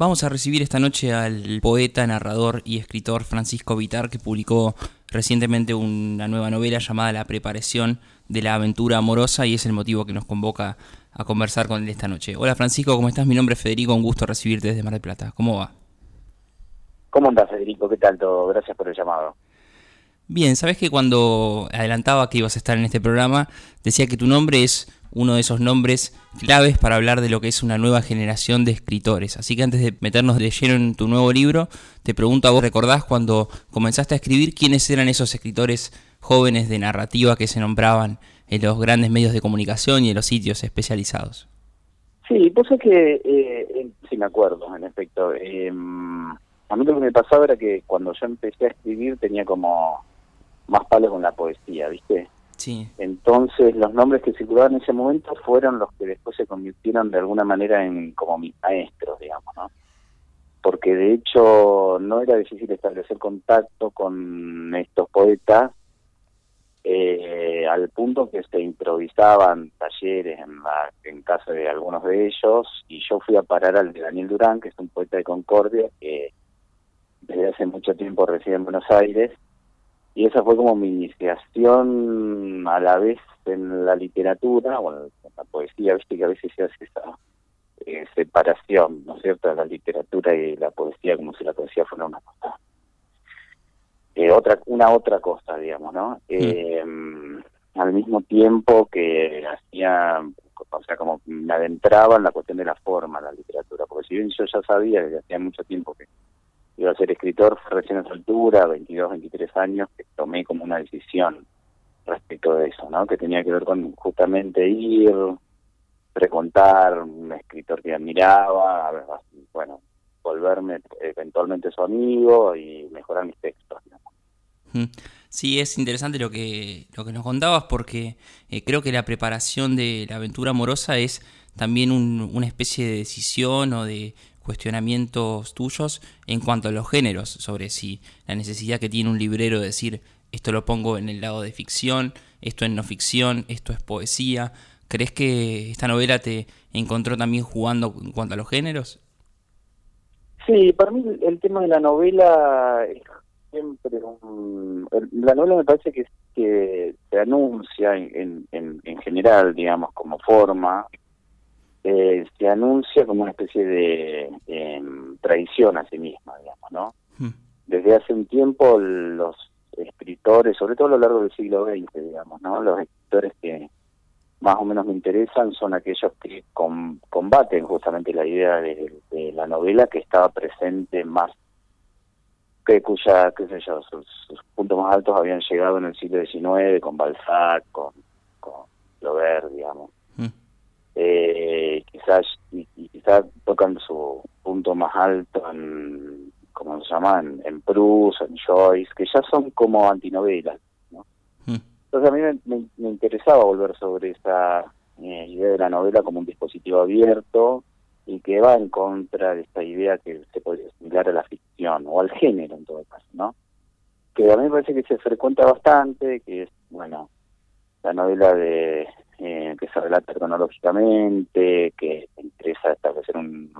Vamos a recibir esta noche al poeta, narrador y escritor Francisco Vitar, que publicó recientemente una nueva novela llamada La preparación de la aventura amorosa y es el motivo que nos convoca a conversar con él esta noche. Hola Francisco, ¿cómo estás? Mi nombre es Federico, un gusto recibirte desde Mar del Plata. ¿Cómo va? ¿Cómo andas Federico? ¿Qué tal todo? Gracias por el llamado. Bien, sabes que cuando adelantaba que ibas a estar en este programa, decía que tu nombre es uno de esos nombres claves para hablar de lo que es una nueva generación de escritores. Así que antes de meternos de lleno en tu nuevo libro, te pregunto a vos, ¿recordás cuando comenzaste a escribir quiénes eran esos escritores jóvenes de narrativa que se nombraban en los grandes medios de comunicación y en los sitios especializados? Sí, pues es que, eh, sí me acuerdo, en efecto. Em, a mí lo que me pasaba era que cuando yo empecé a escribir tenía como más palos con la poesía, ¿viste? Entonces los nombres que circulaban en ese momento fueron los que después se convirtieron de alguna manera en como mis maestros, digamos, ¿no? Porque de hecho no era difícil establecer contacto con estos poetas eh, al punto que se improvisaban talleres en, la, en casa de algunos de ellos y yo fui a parar al de Daniel Durán, que es un poeta de Concordia que desde hace mucho tiempo reside en Buenos Aires y esa fue como mi iniciación a la vez en la literatura, bueno, en la poesía, viste que a veces se hace esa eh, separación, ¿no es cierto?, de la literatura y la poesía, como si la poesía fuera una cosa. Eh, otra, una otra cosa, digamos, ¿no? Eh, al mismo tiempo que hacía, o sea, como me adentraba en la cuestión de la forma, la literatura, porque si bien yo ya sabía desde hacía mucho tiempo que iba a ser escritor, recién a su altura, 22, 23 años, que tomé como una decisión respecto de eso, ¿no? Que tenía que ver con justamente ir, precontar, un escritor que admiraba, bueno, volverme eventualmente su amigo y mejorar mis textos. Sí, es interesante lo que, lo que nos contabas porque eh, creo que la preparación de la aventura amorosa es también una especie de decisión o de cuestionamientos tuyos en cuanto a los géneros, sobre si la necesidad que tiene un librero de decir esto lo pongo en el lado de ficción, esto es no ficción, esto es poesía. ¿Crees que esta novela te encontró también jugando en cuanto a los géneros? Sí, para mí el tema de la novela es siempre un... La novela me parece que, que se anuncia en, en, en general, digamos, como forma, eh, se anuncia como una especie de em, traición a sí misma, digamos, ¿no? Hmm. Desde hace un tiempo los escritores, sobre todo a lo largo del siglo XX, digamos, ¿no? Los escritores que más o menos me interesan son aquellos que combaten justamente la idea de, la novela que estaba presente más que cuya, qué sé yo, sus, puntos más altos habían llegado en el siglo XIX con Balzac, con, con Flaubert, digamos. Eh, quizás y, quizás tocan su punto más alto en como se llama en, Proust en Joyce que ya son como antinovelas ¿no? Hmm. entonces a mí me, interesaba volver sobre esa eh, idea de la novela como un dispositivo abierto y que va en contra de esta idea que se podría similar a la ficción o al género en todo caso no que a mí me parece que se frecuenta bastante que es bueno la novela de se relata cronológicamente, que interesa establecer un,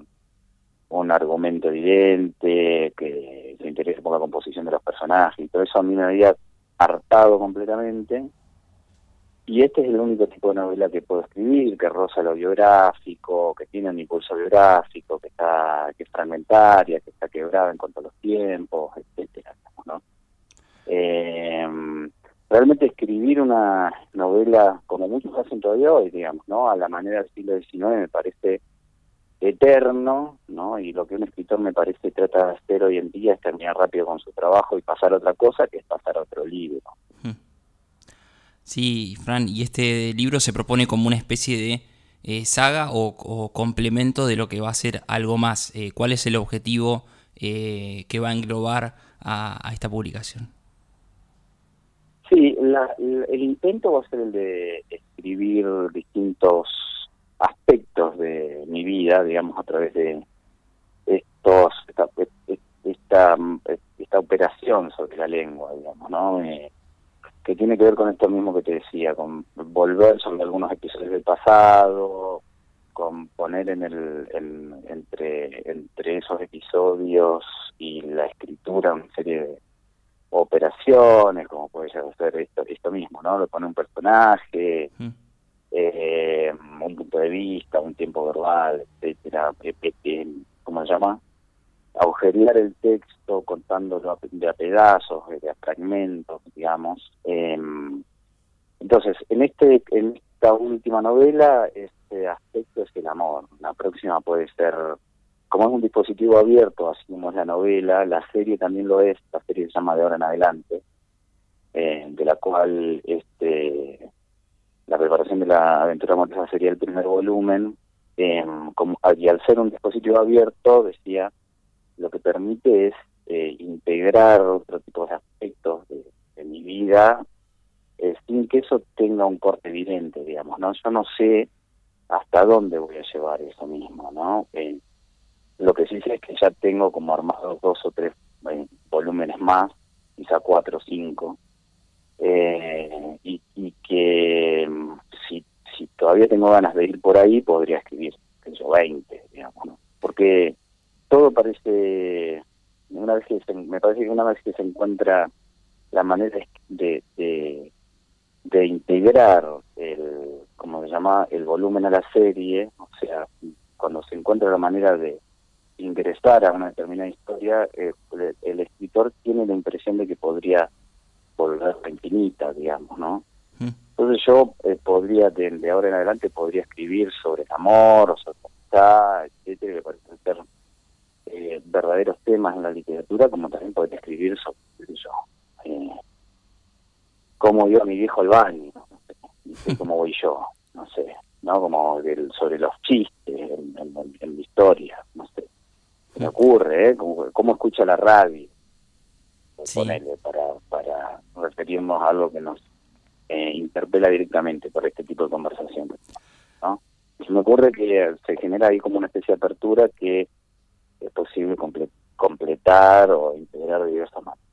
un argumento evidente, que se interesa por la composición de los personajes, y todo eso a mí me había hartado completamente. Y este es el único tipo de novela que puedo escribir, que roza lo biográfico, que tiene un impulso biográfico, que está que es fragmentaria, que está quebrada en cuanto a los tiempos, etcétera, ¿no? Eh, realmente escribir una novela como muchos hacen todavía hoy, digamos, ¿no? A la manera del siglo XIX me parece eterno, ¿no? Y lo que un escritor me parece trata de hacer hoy en día es terminar rápido con su trabajo y pasar a otra cosa, que es pasar a otro libro. Sí, Fran, y este libro se propone como una especie de eh, saga o, complemento de lo que va a ser algo más. Eh, ¿Cuál es el objetivo eh, que va a englobar a esta publicación? Sí, el intento va a ser el de escribir distintos aspectos de mi vida, digamos, a través de estos esta, esta, esta operación sobre la lengua, digamos, ¿no? Eh, que tiene que ver con esto mismo que te decía, con volver sobre algunos episodios del pasado, con poner en el entre entre esos episodios y la escritura una serie de operaciones ser esto esto mismo no le pone un personaje mm. eh, un punto de vista un tiempo verbal etcétera cómo se llama agujerear el texto contándolo de a pedazos de a fragmentos digamos em, entonces en este en esta última novela este aspecto es el amor la próxima puede ser como es un dispositivo abierto, así como es la novela, la serie también lo es, la serie se llama De ahora en adelante, eh, de la cual este la preparación de la aventura amorosa sería el primer volumen, eh, como, y al ser un dispositivo abierto, decía, lo que permite es eh, integrar otro tipo de aspectos de, mi vida sin que eso tenga un corte evidente, digamos, ¿no? Yo no sé hasta dónde voy a llevar eso mismo, ¿no? Lo que sí sé es que ya tengo como armado dos o tres eh, volúmenes más, quizá cuatro o cinco, eh, y, que mm, si, si todavía tengo ganas de ir por ahí, podría escribir, yo, 20, digamos. Porque todo parece, una vez que me parece que una vez que se encuentra la manera de, de, de integrar el, como se llama, el volumen a la serie, o sea, cuando se encuentra la manera de ingresar a una determinada historia, eh, el, escritor tiene la impresión de que podría volver a infinita, digamos, ¿no? Mm. Entonces yo eh, podría, de, ahora en adelante, podría escribir sobre el amor, o sobre la amistad, etcétera, que parecen ser eh, verdaderos temas en la literatura, como también podría escribir sobre yo, eh, cómo iba mi viejo al baño, no sé, cómo voy yo, no sé, ¿no? Como sobre los chistes en, en la historia, no sé me ocurre, ¿eh? Cómo, escucha la radio. Para, para referirnos a algo que nos eh, interpela directamente por este tipo de conversación. ¿no? Se me ocurre que se genera ahí como una especie de apertura que es posible completar o integrar de diversas maneras.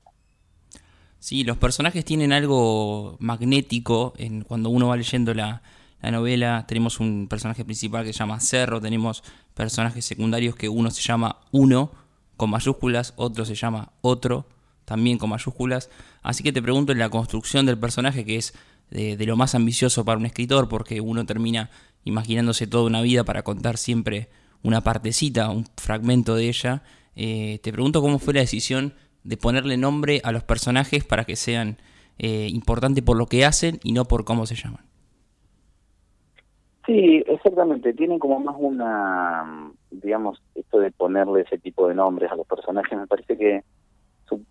Sí, los personajes tienen algo magnético en cuando uno va leyendo la, la novela tenemos un personaje principal que se llama Cerro, tenemos personajes secundarios que uno se llama Uno con mayúsculas, otro se llama Otro también con mayúsculas. Así que te pregunto en la construcción del personaje que es de, lo más ambicioso para un escritor porque uno termina imaginándose toda una vida para contar siempre una partecita, un fragmento de ella. Eh, te pregunto cómo fue la decisión de ponerle nombre a los personajes para que sean eh, importantes por lo que hacen y no por cómo se llaman. Sí, exactamente. Tienen como más una, digamos, esto de ponerle ese tipo de nombres a los personajes, me parece que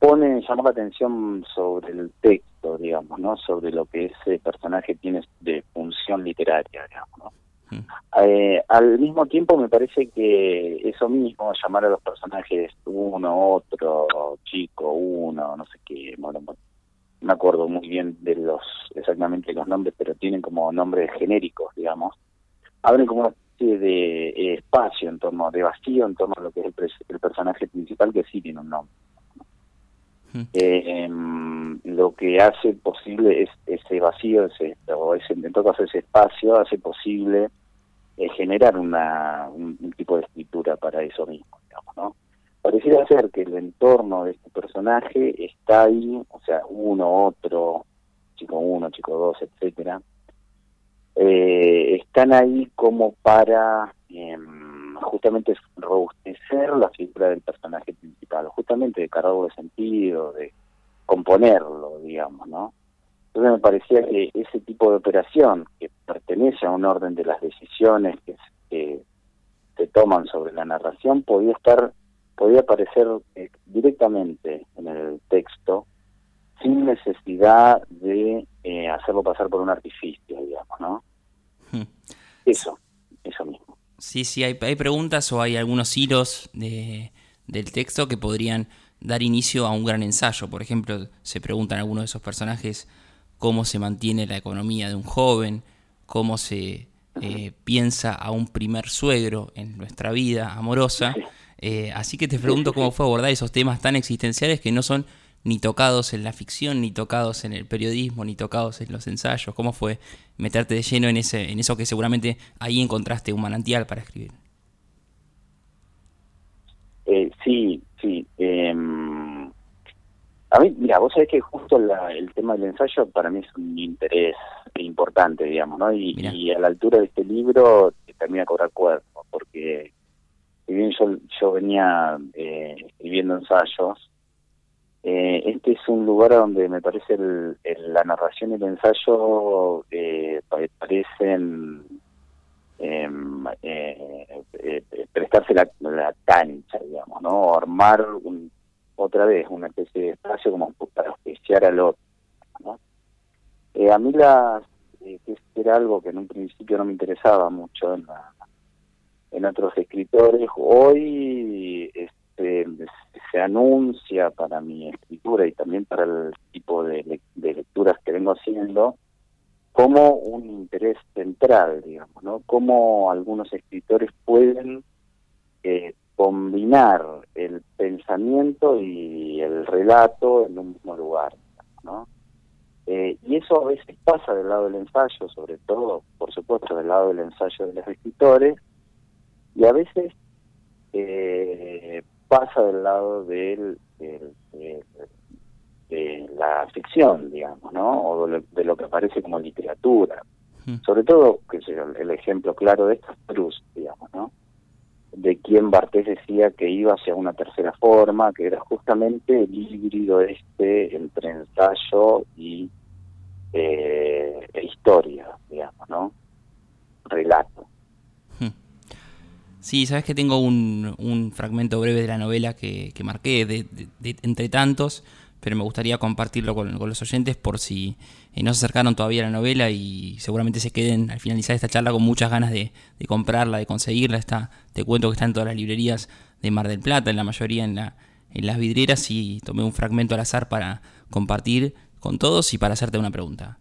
supone llamar la atención sobre el texto, digamos, ¿no? Sobre lo que ese personaje tiene de función literaria, digamos, ¿no? Mm. Eh, al mismo tiempo me parece que eso mismo, llamar a los personajes uno, otro, chico, uno, no sé qué, bueno, me acuerdo muy bien de los exactamente los nombres, pero tienen como nombres genéricos, digamos. Abren como una especie de eh, espacio en torno, de vacío en torno a lo que es el, personaje principal que sí tiene un nombre. Em, lo que hace posible es ese vacío, ese, o ese, todo ese espacio, hace posible eh, generar una, un, un, tipo de escritura para eso mismo, digamos, ¿no? pareciera ser que el entorno de este personaje está ahí, o sea, uno, otro, chico uno, chico dos, etcétera, eh, están ahí como para em, justamente robustecer la figura del personaje justamente de cargo de sentido, de componerlo, digamos, ¿no? Entonces me parecía que ese tipo de operación, que pertenece a un orden de las decisiones que se toman sobre la narración, podía estar podía aparecer eh, directamente en el texto sin necesidad de eh, hacerlo pasar por un artificio, digamos, ¿no? Hmm. Eso, eso mismo. Sí, sí, hay, hay preguntas o hay algunos hilos de, del texto que podrían dar inicio a un gran ensayo. Por ejemplo, se preguntan algunos de esos personajes cómo se mantiene la economía de un joven, cómo se eh, piensa a un primer suegro en nuestra vida amorosa. Eh, así que te pregunto cómo fue abordar esos temas tan existenciales que no son ni tocados en la ficción, ni tocados en el periodismo, ni tocados en los ensayos? ¿Cómo fue meterte de lleno en, ese, en eso que seguramente ahí encontraste un manantial para escribir? Eh, sí, sí. Em, a mí, mira, vos sabés que justo el tema del ensayo para mí es un interés importante, digamos, ¿no? Y, a la altura de este libro termina a cobrar cuerpo, porque si bien yo, yo venía eh, escribiendo ensayos, eh, este es un lugar donde me parece la narración y el ensayo eh, parecen em, prestarse la, la, cancha, digamos, ¿no? Armar un, otra vez una especie de espacio como para auspiciar al otro. ¿no? Eh, a mí las, eh, era algo que en un principio no me interesaba mucho en, en otros escritores, hoy este, se anuncia para mi escritura y también para el tipo de, de lecturas que vengo haciendo como un interés central, digamos, ¿no? Cómo algunos escritores pueden eh, combinar el pensamiento y el relato en un mismo lugar, ¿no? Eh, y eso a veces pasa del lado del ensayo, sobre todo, por supuesto, del lado del ensayo de los escritores, y a veces eh, pasa del lado del, de la ficción, digamos, ¿no? O de lo, que aparece como literatura. Sobre todo, que el, ejemplo claro de esto es Proust, digamos, ¿no? de quien Bartés decía que iba hacia una tercera forma, que era justamente el híbrido este entre ensayo y eh, e historia, digamos, ¿no? Relato. Sí, sabes que tengo un, un fragmento breve de la novela que, que marqué de, entre tantos pero me gustaría compartirlo con, los oyentes por si eh, no se acercaron todavía a la novela y seguramente se queden al finalizar esta charla con muchas ganas de, comprarla, de conseguirla. Está, te cuento que está en todas las librerías de Mar del Plata, en la mayoría en, la, en las vidrieras y tomé un fragmento al azar para compartir con todos y para hacerte una pregunta.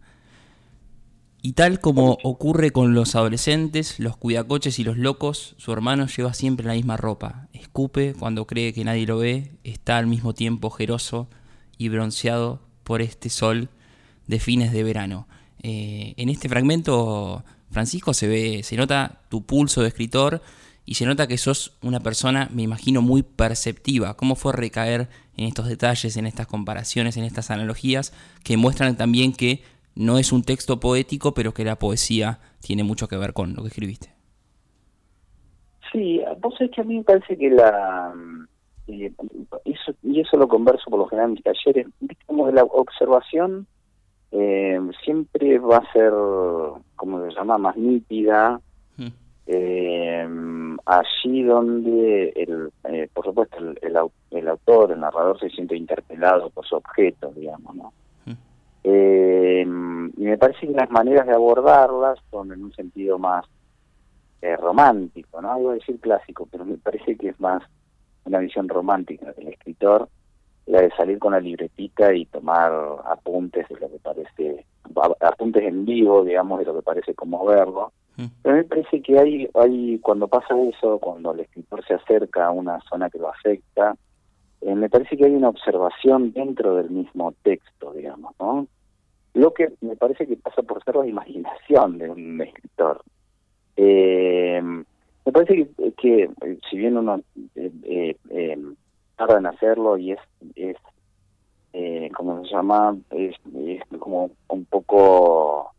Y tal como ocurre con los adolescentes, los cuidacoches y los locos, su hermano lleva siempre la misma ropa. Escupe cuando cree que nadie lo ve, está al mismo tiempo ojeroso, y bronceado por este sol de fines de verano. Eh, en este fragmento, Francisco, se ve, se nota tu pulso de escritor y se nota que sos una persona, me imagino, muy perceptiva. ¿Cómo fue recaer en estos detalles, en estas comparaciones, en estas analogías que muestran también que no es un texto poético, pero que la poesía tiene mucho que ver con lo que escribiste? Sí, vos sabés que a mí me parece que la, y eso, y eso lo converso por lo general en mis talleres, como la observación eh, siempre va a ser, como se llama, más nítida, hmm. eh, allí donde, el, eh, por supuesto, el, el, autor, el narrador se siente interpelado por su objeto, digamos, ¿no? Hmm. y me parece que las maneras de abordarlas son en un sentido más romántico, ¿no? Iba a decir clásico, pero me parece que es más una visión romántica del escritor, la de salir con la libretita y tomar apuntes de lo que parece, apuntes en vivo, digamos, de lo que parece como verlo. Pero me parece que hay, hay, cuando pasa eso, cuando el escritor se acerca a una zona que lo afecta, eh, me parece que hay una observación dentro del mismo texto, digamos, ¿no? Lo que me parece que pasa por ser la imaginación de un escritor. Eh, me parece que, eh, si bien uno eh, eh, eh, tarda en hacerlo y es, es como se llama, es, como un poco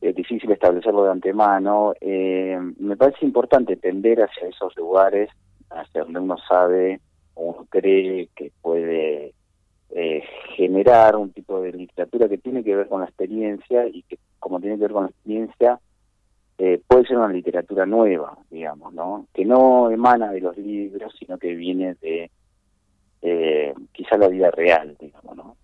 difícil establecerlo de antemano, me parece importante tender hacia esos lugares, hacia donde uno sabe o uno cree que puede generar un tipo de literatura que tiene que ver con la experiencia y que como tiene que ver con la experiencia, eh, puede ser una literatura nueva, digamos, ¿no? Que no emana de los libros, sino que viene de eh, quizá la vida real, digamos, ¿no?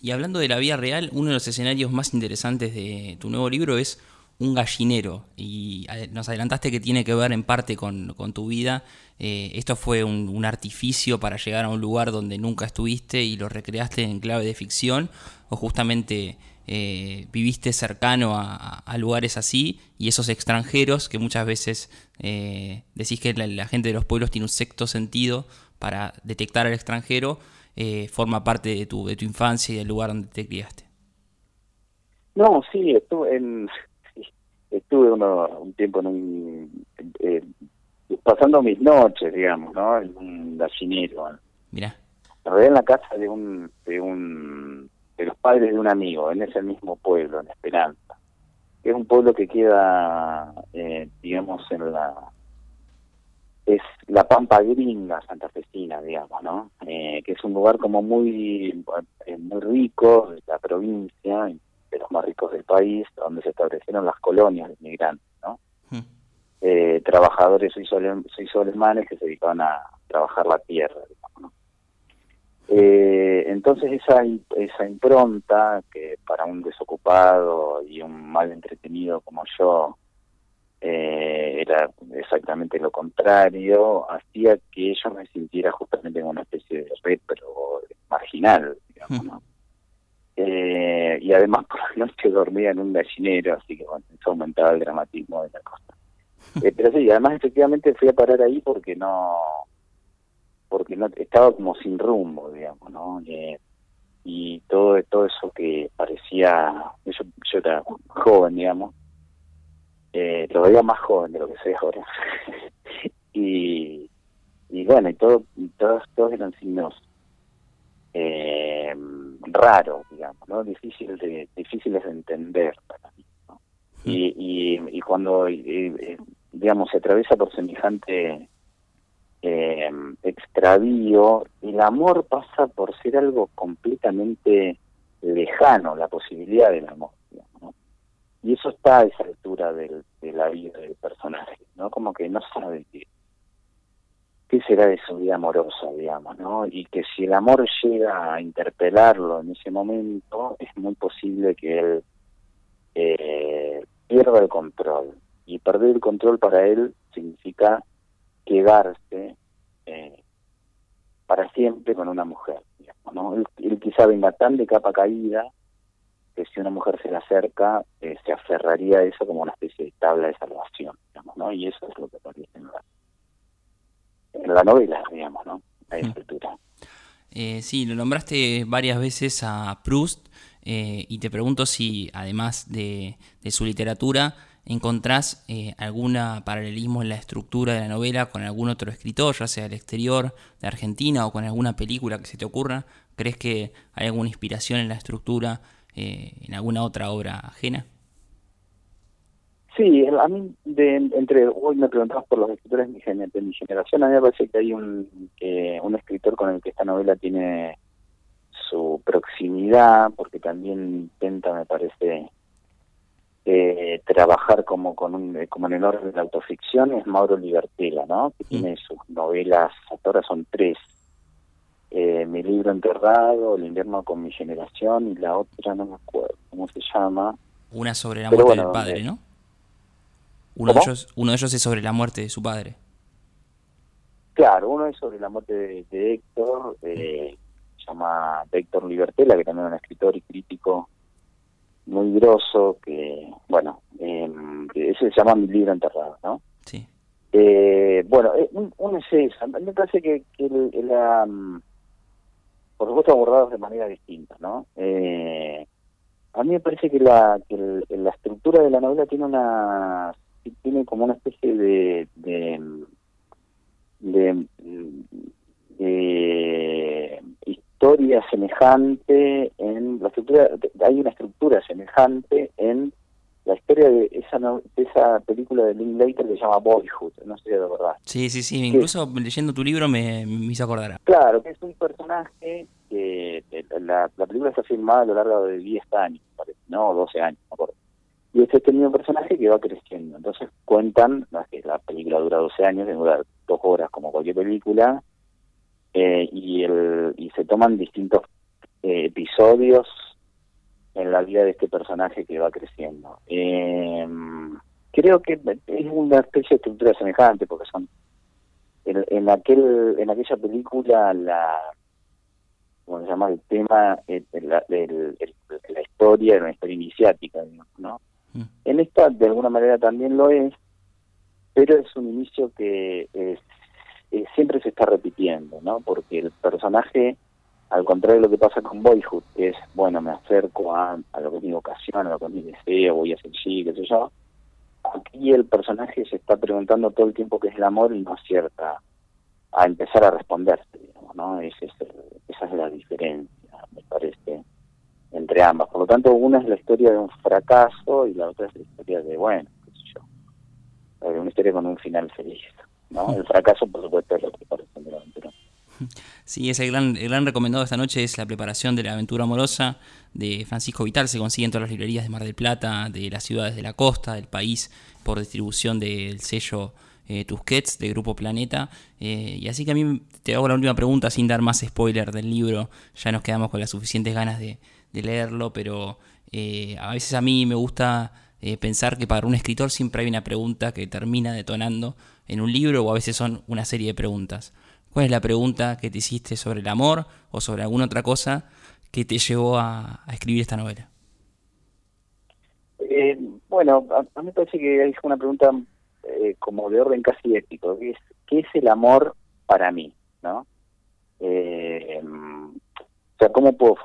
Y hablando de la vida real, uno de los escenarios más interesantes de tu nuevo libro es un gallinero. Y nos adelantaste que tiene que ver en parte con, tu vida. Eh, esto fue un, artificio para llegar a un lugar donde nunca estuviste y lo recreaste en clave de ficción, o justamente eh, viviste cercano a, lugares así y esos extranjeros que muchas veces eh, decís que la, gente de los pueblos tiene un sexto sentido para detectar al extranjero, eh, forma parte de tu, de tu infancia y del lugar donde te criaste. No, sí, estuve en, estuve uno, un tiempo en un, eh, pasando mis noches, digamos, ¿no? En un gallinero. Mira. en la casa de un, de un, de los padres de un amigo, en ese mismo pueblo, en Esperanza. Es un pueblo que queda, eh, digamos, en la, es la Pampa Gringa santafesina, digamos, ¿no? Eh, que es un lugar como muy, eh, muy rico de la provincia, de los más ricos del país, donde se establecieron las colonias de inmigrantes, ¿no? Hmm. Eh, trabajadores suizo-alemanes que se dedicaban a trabajar la tierra, digamos, ¿no? Entonces esa, esa impronta que para un desocupado y un mal entretenido como yo eh, era exactamente lo contrario, hacía que yo me sintiera justamente en una especie de red, pero marginal, digamos, ¿no? Eh, y además por la noche dormía en un gallinero, así que bueno, eso aumentaba el dramatismo de la cosa. Eh, pero sí, además efectivamente fui a parar ahí porque no, porque no estaba como sin rumbo, digamos, ¿no? Eh, y todo todo eso que parecía, yo, yo era joven, digamos, eh, lo veía más joven de lo que soy ahora. y, y bueno, y todo, todos, todos eran signos eh, raros, digamos, ¿no? Difíciles de, difíciles de entender para mí. Y, y, y, cuando, digamos, se atraviesa por semejante eh, extravío, el amor pasa por ser algo completamente lejano, la posibilidad del amor. Y eso está a esa altura del, de la vida del personaje, ¿no? Como que no sabe qué, qué será de su vida amorosa, digamos, ¿no? Y que si el amor llega a interpelarlo en ese momento, es muy posible que él eh, pierda el control. Y perder el control para él significa quedarse eh, para siempre con una mujer, digamos, ¿no? Él, él quizá venga tan de capa caída que si una mujer se le acerca, eh, se aferraría a eso como una especie de tabla de salvación, digamos, ¿no? Y eso es lo que aparece en la, en la novela, digamos, ¿no? La mm. escritura. Eh, sí, lo nombraste varias veces a Proust eh, y te pregunto si, además de, de su literatura, encontrás eh, algún paralelismo en la estructura de la novela con algún otro escritor, ya sea del exterior, de Argentina o con alguna película que se te ocurra. ¿Crees que hay alguna inspiración en la estructura eh, en alguna otra obra ajena? Sí, a mí, de, entre hoy me preguntabas por los escritores de mi, generación, a mí me parece que hay un, un escritor con el que esta novela tiene su proximidad, porque también intenta, me parece, eh, trabajar como con un, como en el orden de la autoficción, es Mauro Libertela, ¿no? Que tiene sus novelas, hasta ahora son tres, eh, mi libro enterrado, El invierno con mi generación y la otra no me acuerdo cómo se llama. Una sobre la muerte del padre, ¿no? Uno de, ellos, uno de ellos es sobre la muerte de su padre. Claro, uno es sobre la muerte de, Héctor, eh, se llama Héctor Libertela, que también es un escritor y crítico muy grosso, que, bueno, eh, ese se llama Mi libro enterrado, ¿no? Sí. Eh, bueno, eh, uno es eso. Me parece que, que la, mm, por supuesto abordados de manera distinta, ¿no? Eh, a mí me parece que la que la estructura de la novela tiene una tiene como una especie de de, de, historia semejante en la estructura hay una estructura semejante en la historia de esa de esa película de Linklater que se llama Boyhood, no sé si de verdad. Sí, sí, sí, incluso leyendo tu libro me, me, hizo acordar. Claro, que es un personaje que la, la película está filmada a lo largo de 10 años, parece, no, 12 años, acuerdo. Y es este mismo personaje que va creciendo. Entonces cuentan, que la película dura 12 años, dura dos horas como cualquier película, eh, y, el, y se toman distintos eh, episodios en la vida de este personaje que va creciendo. Eh, creo que es una especie de estructura semejante porque son en, en aquel en aquella película la como se llama el tema eh, la, la historia era una historia iniciática no mm. en esta de alguna manera también lo es pero es un inicio que siempre se está repitiendo no porque el personaje al contrario de lo que pasa con Boyhood, que es, bueno, me acerco a, a lo que es mi vocación, a lo que es mi deseo, voy a ser sí, qué sé yo. Aquí el personaje se está preguntando todo el tiempo qué es el amor y no acierta a empezar a responderse, digamos, ¿no? Es, esa es la diferencia, me parece, entre ambas. Por lo tanto, una es la historia de un fracaso y la otra es la historia de, bueno, qué sé yo, una historia con un final feliz, ¿no? El fracaso, por supuesto, es que parece de la aventura. Sí, es el gran, el gran recomendado esta noche es la preparación de la aventura amorosa de Francisco Vital. Se consigue en todas las librerías de Mar del Plata, de las ciudades de la costa, del país, por distribución del sello eh, Tusquets de Grupo Planeta. Eh, y así que a mí te hago la última pregunta sin dar más spoiler del libro. Ya nos quedamos con las suficientes ganas de, leerlo, pero eh, a veces a mí me gusta pensar que para un escritor siempre hay una pregunta que termina detonando en un libro o a veces son una serie de preguntas. ¿Cuál es la pregunta que te hiciste sobre el amor o sobre alguna otra cosa que te llevó a, escribir esta novela? Eh, bueno, a, mí me parece que es una pregunta eh, como de orden casi ético. ¿Qué es, ¿Qué es el amor para mí? ¿no? Eh, o sea, ¿cómo puedo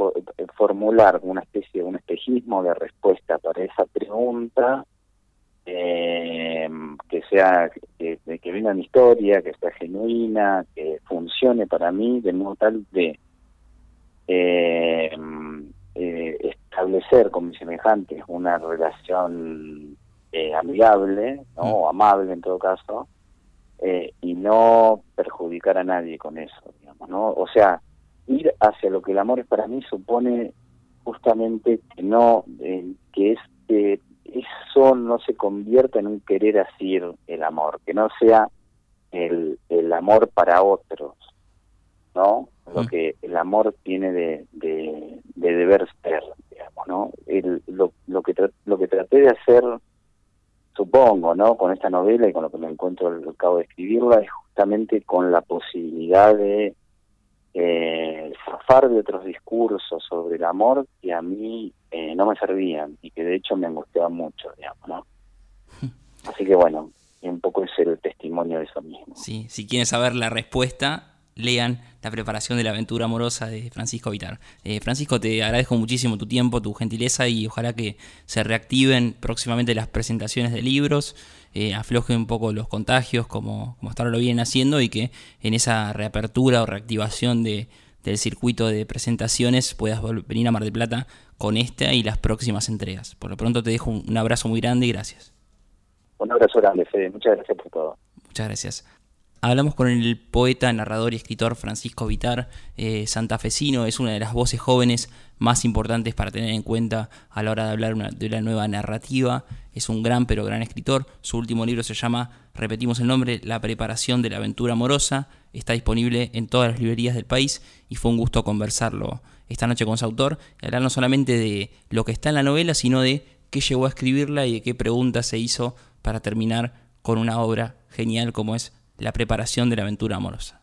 formular una especie de un espejismo de respuesta para esa pregunta eh, que sea que, que venga mi historia, que sea genuina, que funcione para mí de modo tal de eh, eh, establecer con mis semejantes una relación eh, amigable ¿no? Mm. o amable en todo caso y no perjudicar a nadie con eso digamos no o sea ir hacia lo que el amor es para mí supone justamente que no que es que eso no se convierta en un querer así el amor, que no sea el, el amor para otros, ¿no? Lo mm. que el amor tiene de, de, deber ser, digamos, ¿no? El, lo, lo, que lo que traté de hacer, supongo, ¿no? Con esta novela y con lo que me encuentro al cabo de escribirla, es justamente con la posibilidad de eh, zafar de otros discursos sobre el amor que a mí eh, no me servían y que de hecho me angustiaban mucho, digamos, ¿no? Así que bueno, un poco es el testimonio de eso mismo. Sí, si quieren saber la respuesta, lean la preparación de la aventura amorosa de Francisco Vitar. Eh, Francisco, te agradezco muchísimo tu tiempo, tu gentileza y ojalá que se reactiven próximamente las presentaciones de libros, eh, aflojen un poco los contagios como, como hasta ahora lo vienen haciendo y que en esa reapertura o reactivación de, del circuito de presentaciones puedas venir a Mar del Plata con esta y las próximas entregas. Por lo pronto te dejo un abrazo muy grande y gracias. Un abrazo grande, Fede. Muchas gracias por todo. Muchas gracias. Hablamos con el poeta, narrador y escritor Francisco Vitar, eh, santafesino, es una de las voces jóvenes más importantes para tener en cuenta a la hora de hablar de la nueva narrativa. Es un gran pero gran escritor. Su último libro se llama, repetimos el nombre, La preparación de la aventura amorosa. Está disponible en todas las librerías del país y fue un gusto conversarlo esta noche con su autor y hablar no solamente de lo que está en la novela, sino de qué llegó a escribirla y de qué preguntas se hizo para terminar con una obra genial como es la preparación de la aventura amorosa.